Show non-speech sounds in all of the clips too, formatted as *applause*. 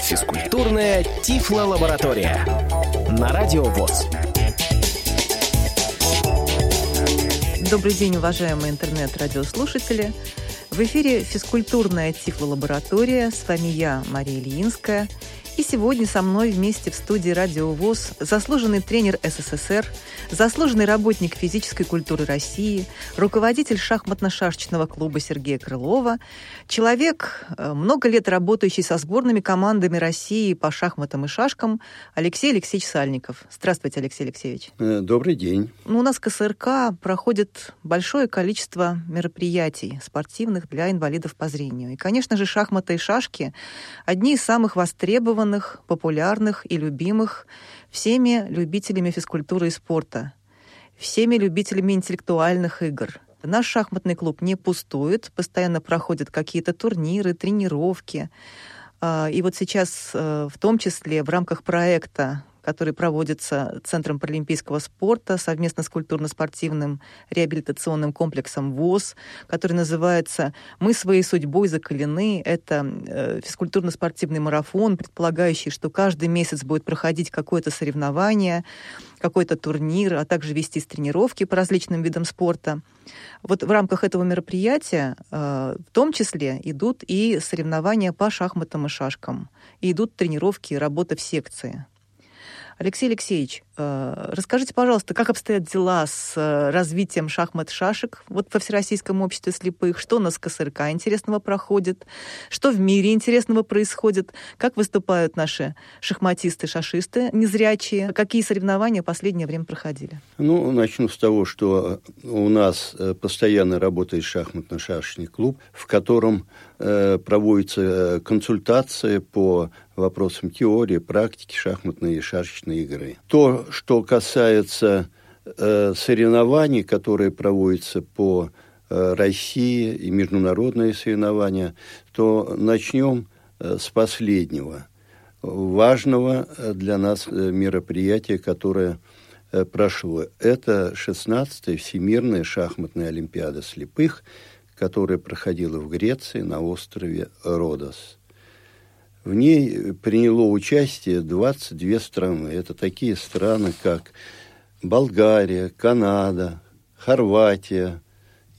Физкультурная Тифло-лаборатория на Радио ВОЗ. Добрый день, уважаемые интернет-радиослушатели. В эфире физкультурная Тифло-лаборатория. С вами я, Мария Ильинская. И сегодня со мной вместе в студии Радио ВОЗ заслуженный тренер СССР, заслуженный работник физической культуры России, руководитель шахматно-шашечного клуба Сергея Крылова, человек, э, много лет работающий со сборными командами России по шахматам и шашкам Алексей Алексеевич Сальников. Здравствуйте, Алексей Алексеевич. Э, добрый день. Ну, у нас КСРК проходит большое количество мероприятий спортивных для инвалидов по зрению. И, конечно же, шахматы и шашки – одни из самых востребованных востребованных, популярных и любимых всеми любителями физкультуры и спорта, всеми любителями интеллектуальных игр. Наш шахматный клуб не пустует, постоянно проходят какие-то турниры, тренировки. А, и вот сейчас, э, в том числе в рамках проекта который проводится Центром паралимпийского спорта совместно с культурно-спортивным реабилитационным комплексом ВОЗ, который называется «Мы своей судьбой закалены». Это э, физкультурно-спортивный марафон, предполагающий, что каждый месяц будет проходить какое-то соревнование, какой-то турнир, а также вести тренировки по различным видам спорта. Вот в рамках этого мероприятия э, в том числе идут и соревнования по шахматам и шашкам, и идут тренировки и работа в секции. Алексей Алексеевич, расскажите, пожалуйста, как обстоят дела с э, развитием шахмат-шашек вот во Всероссийском обществе слепых? Что у нас КСРК интересного проходит? Что в мире интересного происходит? Как выступают наши шахматисты-шашисты незрячие? Какие соревнования в последнее время проходили? Ну, начну с того, что у нас э, постоянно работает шахматно-шашечный клуб, в котором э, проводятся консультации по вопросам теории, практики шахматной и шашечной игры. То, что касается э, соревнований, которые проводятся по э, России и международные соревнования, то начнем э, с последнего важного для нас э, мероприятия, которое э, прошло. Это 16-я Всемирная шахматная олимпиада слепых, которая проходила в Греции на острове Родос. В ней приняло участие 22 страны. Это такие страны, как Болгария, Канада, Хорватия,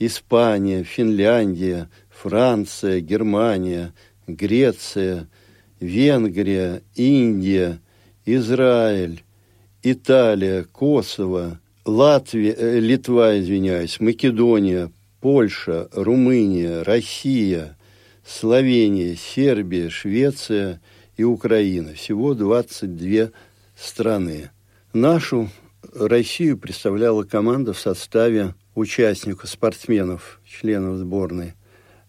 Испания, Финляндия, Франция, Германия, Греция, Венгрия, Индия, Израиль, Италия, Косово, Латвия, э, Литва, извиняюсь, Македония, Польша, Румыния, Россия, Словения, Сербия, Швеция и Украина. Всего 22 страны. Нашу Россию представляла команда в составе участников, спортсменов, членов сборной.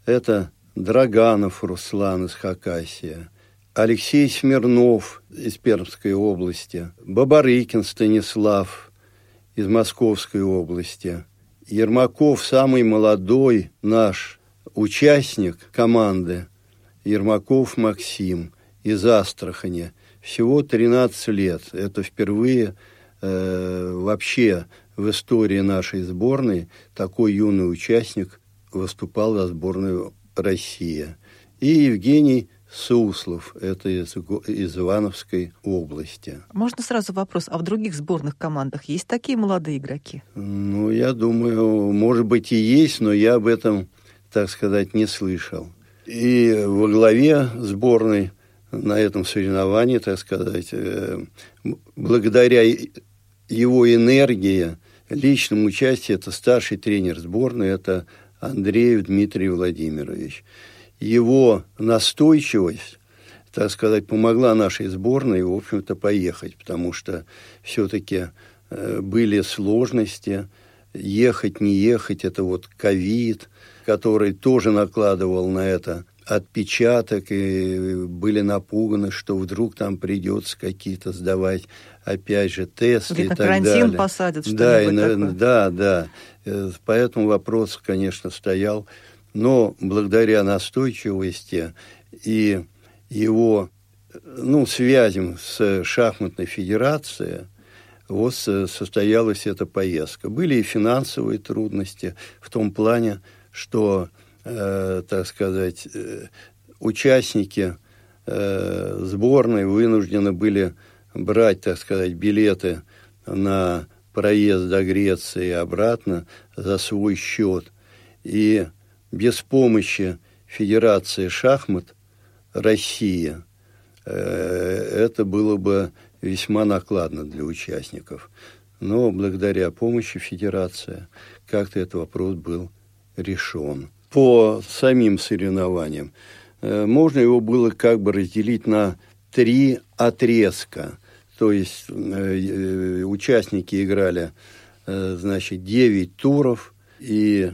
Это Драганов Руслан из Хакасии, Алексей Смирнов из Пермской области, Бабарыкин Станислав из Московской области, Ермаков самый молодой наш участник команды Ермаков Максим из Астрахани. Всего 13 лет. Это впервые э, вообще в истории нашей сборной такой юный участник выступал за сборную России. И Евгений Суслов, это из, из Ивановской области. Можно сразу вопрос, а в других сборных командах есть такие молодые игроки? Ну, я думаю, может быть и есть, но я об этом так сказать, не слышал. И во главе сборной на этом соревновании, так сказать, э, благодаря его энергии, личному участию, это старший тренер сборной, это Андреев Дмитрий Владимирович. Его настойчивость, так сказать, помогла нашей сборной, в общем-то, поехать, потому что все-таки э, были сложности, ехать, не ехать, это вот ковид, который тоже накладывал на это отпечаток, и были напуганы, что вдруг там придется какие-то сдавать, опять же, тесты Где-то и так карантин далее. посадят, да, и, такое. да, да. Э, поэтому вопрос, конечно, стоял. Но благодаря настойчивости и его ну, связям с шахматной федерацией, вот состоялась эта поездка. Были и финансовые трудности в том плане, что э, так сказать, э, участники э, сборной вынуждены были брать, так сказать, билеты на проезд до Греции и обратно за свой счет. И без помощи Федерации шахмат Россия э, это было бы весьма накладно для участников. Но благодаря помощи Федерации как-то этот вопрос был решен. По самим соревнованиям э, можно его было как бы разделить на три отрезка. То есть э, э, участники играли, значит, 9 туров, и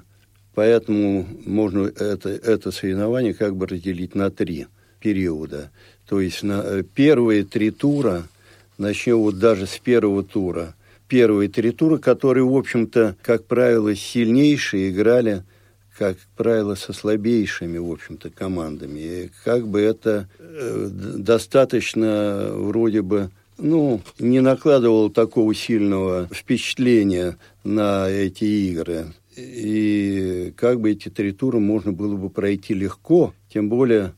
поэтому можно это, это соревнование как бы разделить на три периода. То есть на первые три тура, начнем вот даже с первого тура – первые три тура, которые, в общем-то, как правило, сильнейшие играли, как правило, со слабейшими, в общем-то, командами. И как бы это э, достаточно вроде бы ну, не накладывало такого сильного впечатления на эти игры. И как бы эти три тура можно было бы пройти легко, тем более,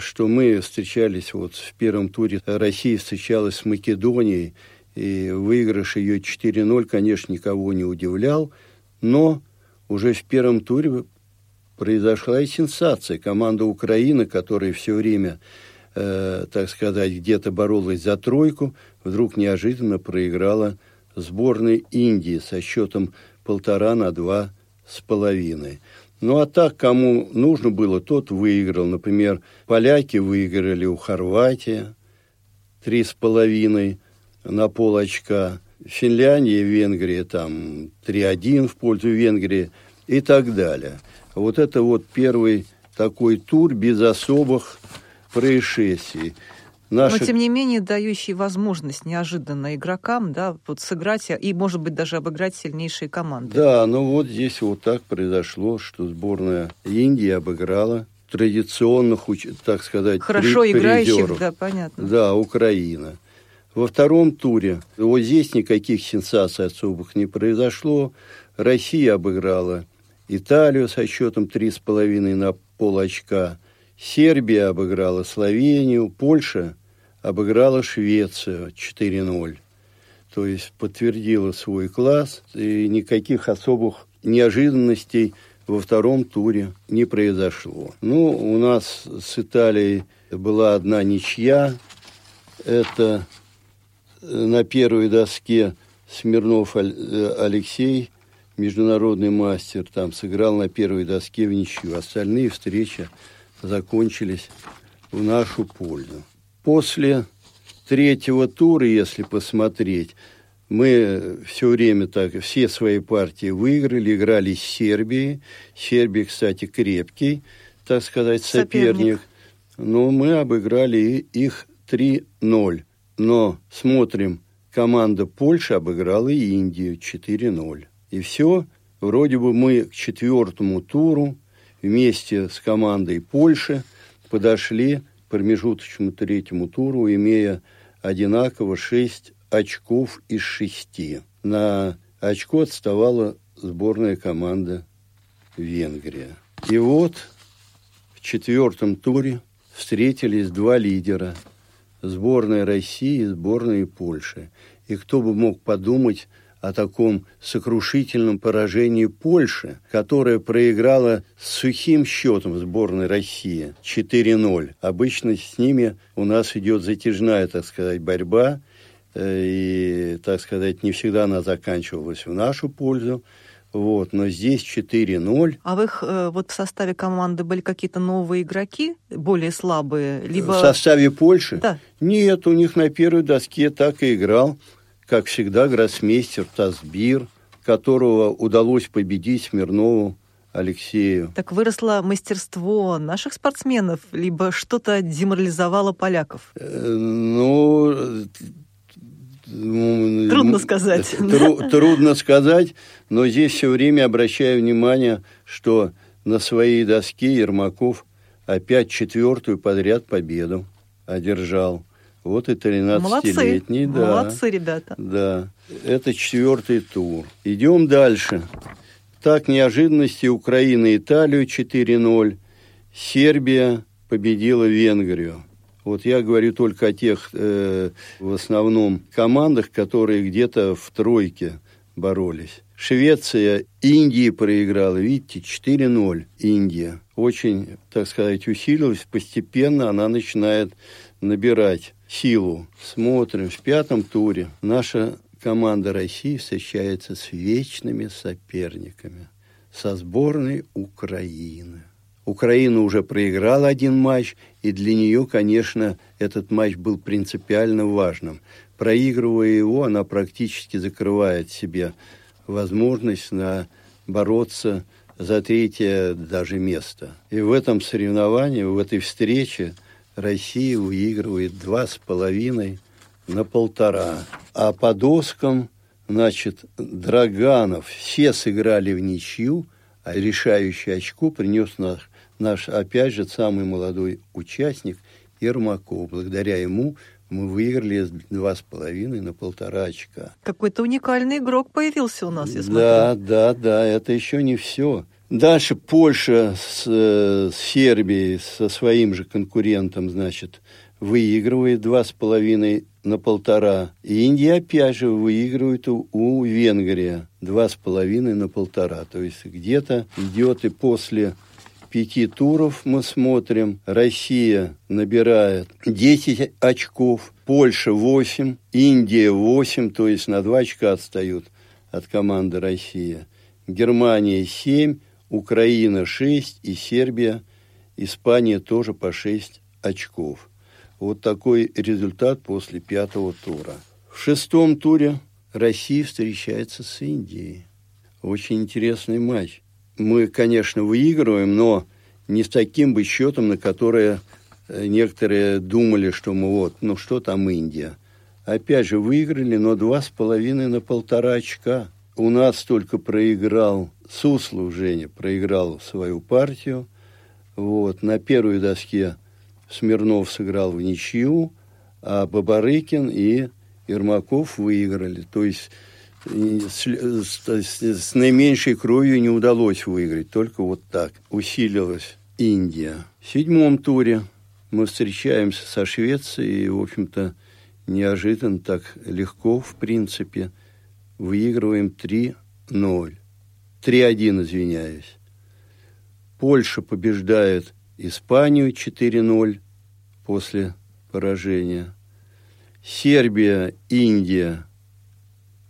что мы встречались вот в первом туре, Россия встречалась с Македонией, и выигрыш ее 4-0, конечно, никого не удивлял, но уже в первом туре произошла и сенсация. Команда Украины, которая все время, э, так сказать, где-то боролась за тройку, вдруг неожиданно проиграла сборной Индии со счетом полтора на два с половиной. Ну а так, кому нужно было, тот выиграл. Например, поляки выиграли у Хорватии три с половиной на пол очка. Финляндия, Венгрия там 3-1 в пользу Венгрии и так далее. Вот это вот первый такой тур без особых происшествий. Наши... Но, тем не менее, дающий возможность неожиданно игрокам да, вот сыграть и, может быть, даже обыграть сильнейшие команды. Да, ну вот здесь вот так произошло, что сборная Индии обыграла традиционных, так сказать, Хорошо играющих, да, понятно. Да, Украина. Во втором туре вот здесь никаких сенсаций особых не произошло. Россия обыграла Италию со счетом 3,5 на пол очка. Сербия обыграла Словению. Польша обыграла Швецию 4-0. То есть подтвердила свой класс. И никаких особых неожиданностей во втором туре не произошло. Ну, у нас с Италией была одна ничья. Это на первой доске Смирнов э, Алексей, международный мастер, там сыграл на первой доске в ничью. Остальные встречи закончились в нашу пользу. После третьего тура, если посмотреть, мы все время так, все свои партии выиграли, играли с Сербией. Сербия, кстати, крепкий, так сказать, соперник. соперник. Но мы обыграли их 3-0 но смотрим, команда Польши обыграла Индию 4-0. И все, вроде бы мы к четвертому туру вместе с командой Польши подошли промежуточному третьему туру, имея одинаково 6 очков из 6. На очко отставала сборная команда Венгрия. И вот в четвертом туре встретились два лидера – сборная России и сборная Польши. И кто бы мог подумать о таком сокрушительном поражении Польши, которая проиграла с сухим счетом сборной России 4-0. Обычно с ними у нас идет затяжная, так сказать, борьба, э, и, так сказать, не всегда она заканчивалась в нашу пользу. Вот, но здесь 4-0. А в их э, вот в составе команды были какие-то новые игроки, более слабые? Либо... В составе Польши? Да. Нет, у них на первой доске так и играл, как всегда, гроссмейстер Тазбир, которого удалось победить Смирнову Алексею. Так выросло мастерство наших спортсменов, либо что-то деморализовало поляков? Э, ну, трудно сказать. *laughs* Тру, трудно сказать, но здесь все время обращаю внимание, что на своей доске Ермаков опять четвертую подряд победу одержал. Вот и 13-летний. Молодцы, да, молодцы ребята. Да, это четвертый тур. Идем дальше. Так, неожиданности Украина Италию 4-0, Сербия победила Венгрию. Вот я говорю только о тех, э, в основном, командах, которые где-то в тройке боролись. Швеция Индии проиграла, видите, 4-0 Индия. Очень, так сказать, усилилась, постепенно она начинает набирать силу. Смотрим, в пятом туре наша команда России встречается с вечными соперниками, со сборной Украины. Украина уже проиграла один матч, и для нее, конечно, этот матч был принципиально важным. Проигрывая его, она практически закрывает себе возможность на бороться за третье даже место. И в этом соревновании, в этой встрече Россия выигрывает два с половиной на полтора. А по доскам, значит, Драганов все сыграли в ничью, а решающее очко принес наш, наш, опять же, самый молодой участник Ермаков. Благодаря ему мы выиграли два с половиной на полтора очка. Какой-то уникальный игрок появился у нас, я смотрю. Да, да, да, это еще не все. Дальше Польша с, с Сербией, со своим же конкурентом, значит, выигрывает два с половиной на полтора. И Индия опять же выигрывает у, у Венгрии два с половиной на полтора. То есть где-то идет и после пяти туров мы смотрим. Россия набирает 10 очков, Польша 8, Индия 8, то есть на 2 очка отстают от команды Россия. Германия 7, Украина 6 и Сербия, Испания тоже по 6 очков. Вот такой результат после пятого тура. В шестом туре Россия встречается с Индией. Очень интересный матч мы, конечно, выигрываем, но не с таким бы счетом, на которое э, некоторые думали, что мы вот, ну что там Индия. Опять же, выиграли, но два с половиной на полтора очка. У нас только проиграл Суслов Женя, проиграл свою партию. Вот, на первой доске Смирнов сыграл в ничью, а Бабарыкин и Ермаков выиграли. То есть с, с, с наименьшей кровью не удалось выиграть, только вот так. Усилилась Индия. В седьмом туре мы встречаемся со Швецией, и, в общем-то, неожиданно так легко, в принципе, выигрываем 3-0. 3-1, извиняюсь. Польша побеждает Испанию 4-0 после поражения. Сербия, Индия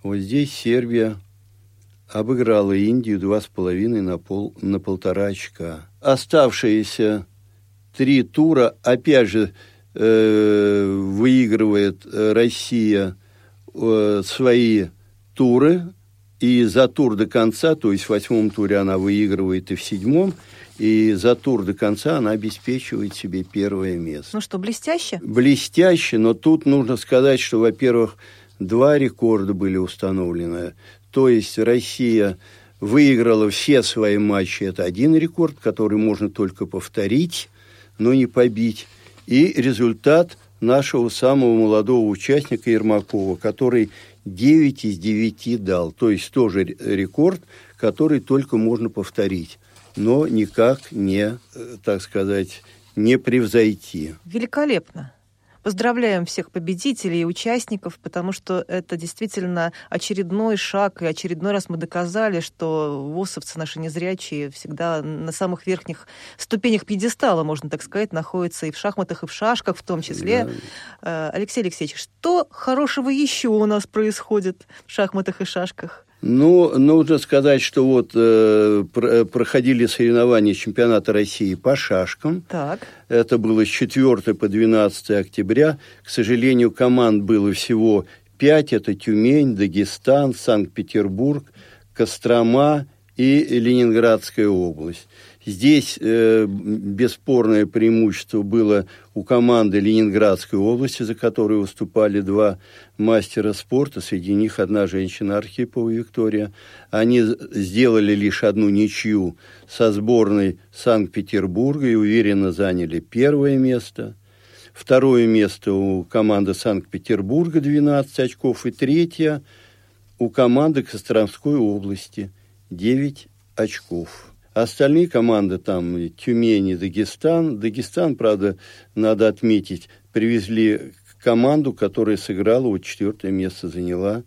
вот здесь Сербия обыграла Индию два с половиной на, пол, на полтора очка. Оставшиеся три тура, опять же, э, выигрывает Россия э, свои туры, и за тур до конца, то есть в восьмом туре она выигрывает и в седьмом, и за тур до конца она обеспечивает себе первое место. Ну что, блестяще? Блестяще, но тут нужно сказать, что, во-первых, два рекорда были установлены. То есть Россия выиграла все свои матчи. Это один рекорд, который можно только повторить, но не побить. И результат нашего самого молодого участника Ермакова, который 9 из 9 дал. То есть тоже рекорд, который только можно повторить, но никак не, э, так сказать, не превзойти. Великолепно. Поздравляем всех победителей и участников, потому что это действительно очередной шаг, и очередной раз мы доказали, что ВОСовцы наши незрячие всегда на самых верхних ступенях пьедестала, можно так сказать, находятся и в шахматах, и в шашках в том числе. Да. Э, Алексей Алексеевич, что хорошего еще у нас происходит в шахматах и шашках? Ну, нужно сказать, что вот э, э, проходили соревнования чемпионата России по шашкам. Так. Это было с 4 по 12 октября. К сожалению, команд было всего пять. Это Тюмень, Дагестан, Санкт-Петербург, Кострома и Ленинградская область. Здесь э, бесспорное преимущество было у команды Ленинградской области, за которую выступали два мастера спорта, среди них одна женщина Архипова Виктория. Они сделали лишь одну ничью со сборной Санкт-Петербурга и уверенно заняли первое место. Второе место у команды Санкт-Петербурга 12 очков. И третье у команды Костромской области 9 очков. Остальные команды там Тюмень и Дагестан. Дагестан, правда, надо отметить, привезли команду, которая сыграла, вот четвертое место заняла,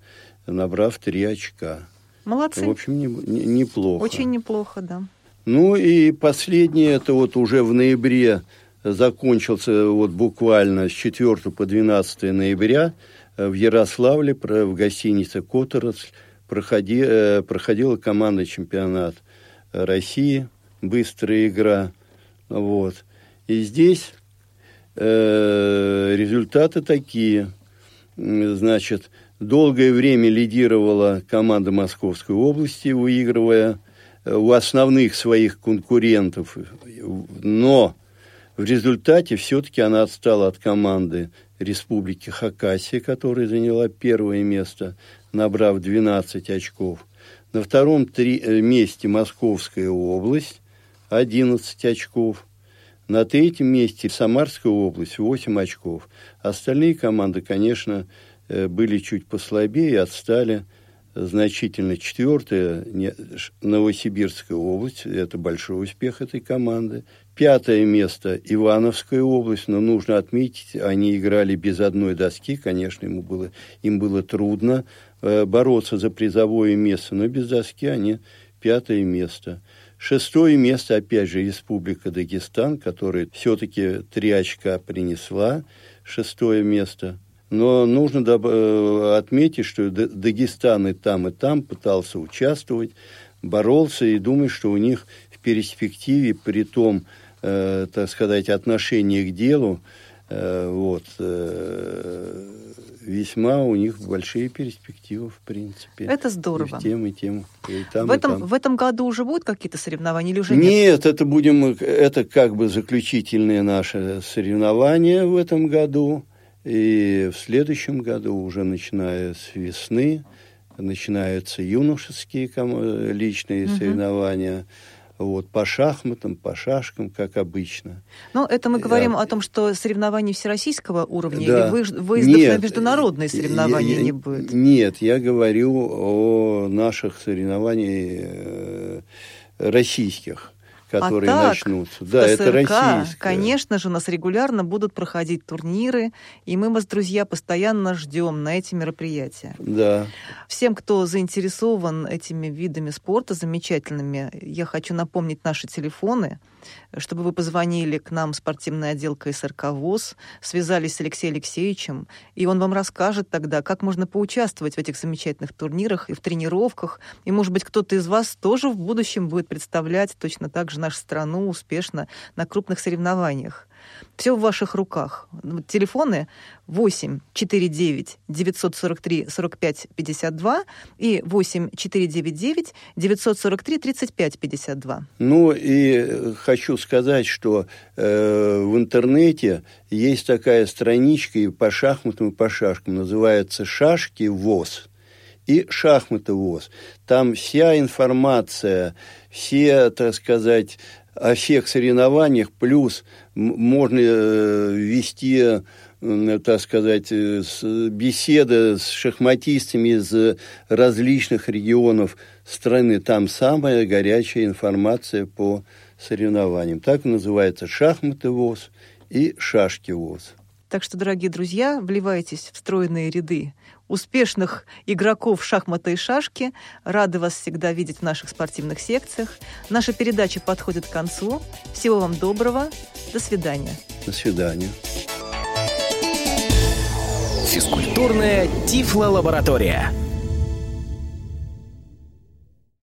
набрав три очка. Молодцы. В общем, не, не, неплохо. Очень неплохо, да. Ну и последнее, это вот уже в ноябре закончился вот буквально с 4 по 12 ноября в Ярославле в гостинице «Которосль» проходи, э, проходила командный чемпионат России, быстрая игра. Вот. И здесь э, результаты такие. Значит, долгое время лидировала команда Московской области, выигрывая э, у основных своих конкурентов. Но в результате все-таки она отстала от команды Республики Хакасия, которая заняла первое место, набрав 12 очков. На втором три, э, месте Московская область, 11 очков. На третьем месте Самарская область, 8 очков. Остальные команды, конечно, э, были чуть послабее, отстали значительно. Четвертая Новосибирская область, это большой успех этой команды. Пятое место Ивановская область, но нужно отметить, они играли без одной доски, конечно, ему было, им было трудно, бороться за призовое место, но без доски они пятое место. Шестое место, опять же, Республика Дагестан, которая все-таки три очка принесла, шестое место. Но нужно э, отметить, что Дагестан и там, и там пытался участвовать, боролся, и думаю, что у них в перспективе, при том, э, так сказать, отношении к делу, э, вот, э, весьма у них большие перспективы, в принципе. Это здорово. И тем, и тем. И там, в, этом, и там. в этом году уже будут какие-то соревнования или уже нет? Нет, это будем, это как бы заключительные наши соревнования в этом году. И в следующем году, уже начиная с весны, начинаются юношеские личные угу. соревнования вот, по шахматам, по шашкам, как обычно. Но это мы говорим я... о том, что соревнований всероссийского уровня да. или выездов нет, на международные соревнования я, не будет? Нет, я говорю о наших соревнованиях э, российских которые а так, начнутся. Да, ТСРК, это российское. Конечно же, у нас регулярно будут проходить турниры, и мы вас, друзья, постоянно ждем на эти мероприятия. Да. Всем, кто заинтересован этими видами спорта замечательными, я хочу напомнить наши телефоны чтобы вы позвонили к нам в спортивный отдел КСРК ВОЗ, связались с Алексеем Алексеевичем, и он вам расскажет тогда, как можно поучаствовать в этих замечательных турнирах и в тренировках. И, может быть, кто-то из вас тоже в будущем будет представлять точно так же нашу страну успешно на крупных соревнованиях. Все в ваших руках. Телефоны 8 49 943 45 52 и 8 499 943 35 52. Ну и хочу сказать, что э, в интернете есть такая страничка и по шахматам, и по шашкам. Называется «Шашки ВОЗ» и «Шахматы ВОЗ». Там вся информация, все, так сказать, о всех соревнованиях, плюс можно э, вести, так сказать, э, беседы с шахматистами из различных регионов страны. Там самая горячая информация по соревнованиям. Так называется «Шахматы ВОЗ» и «Шашки ВОЗ». Так что, дорогие друзья, вливайтесь в стройные ряды успешных игроков шахмата и шашки. Рады вас всегда видеть в наших спортивных секциях. Наша передача подходит к концу. Всего вам доброго. До свидания. До свидания. Физкультурная Тифло-лаборатория.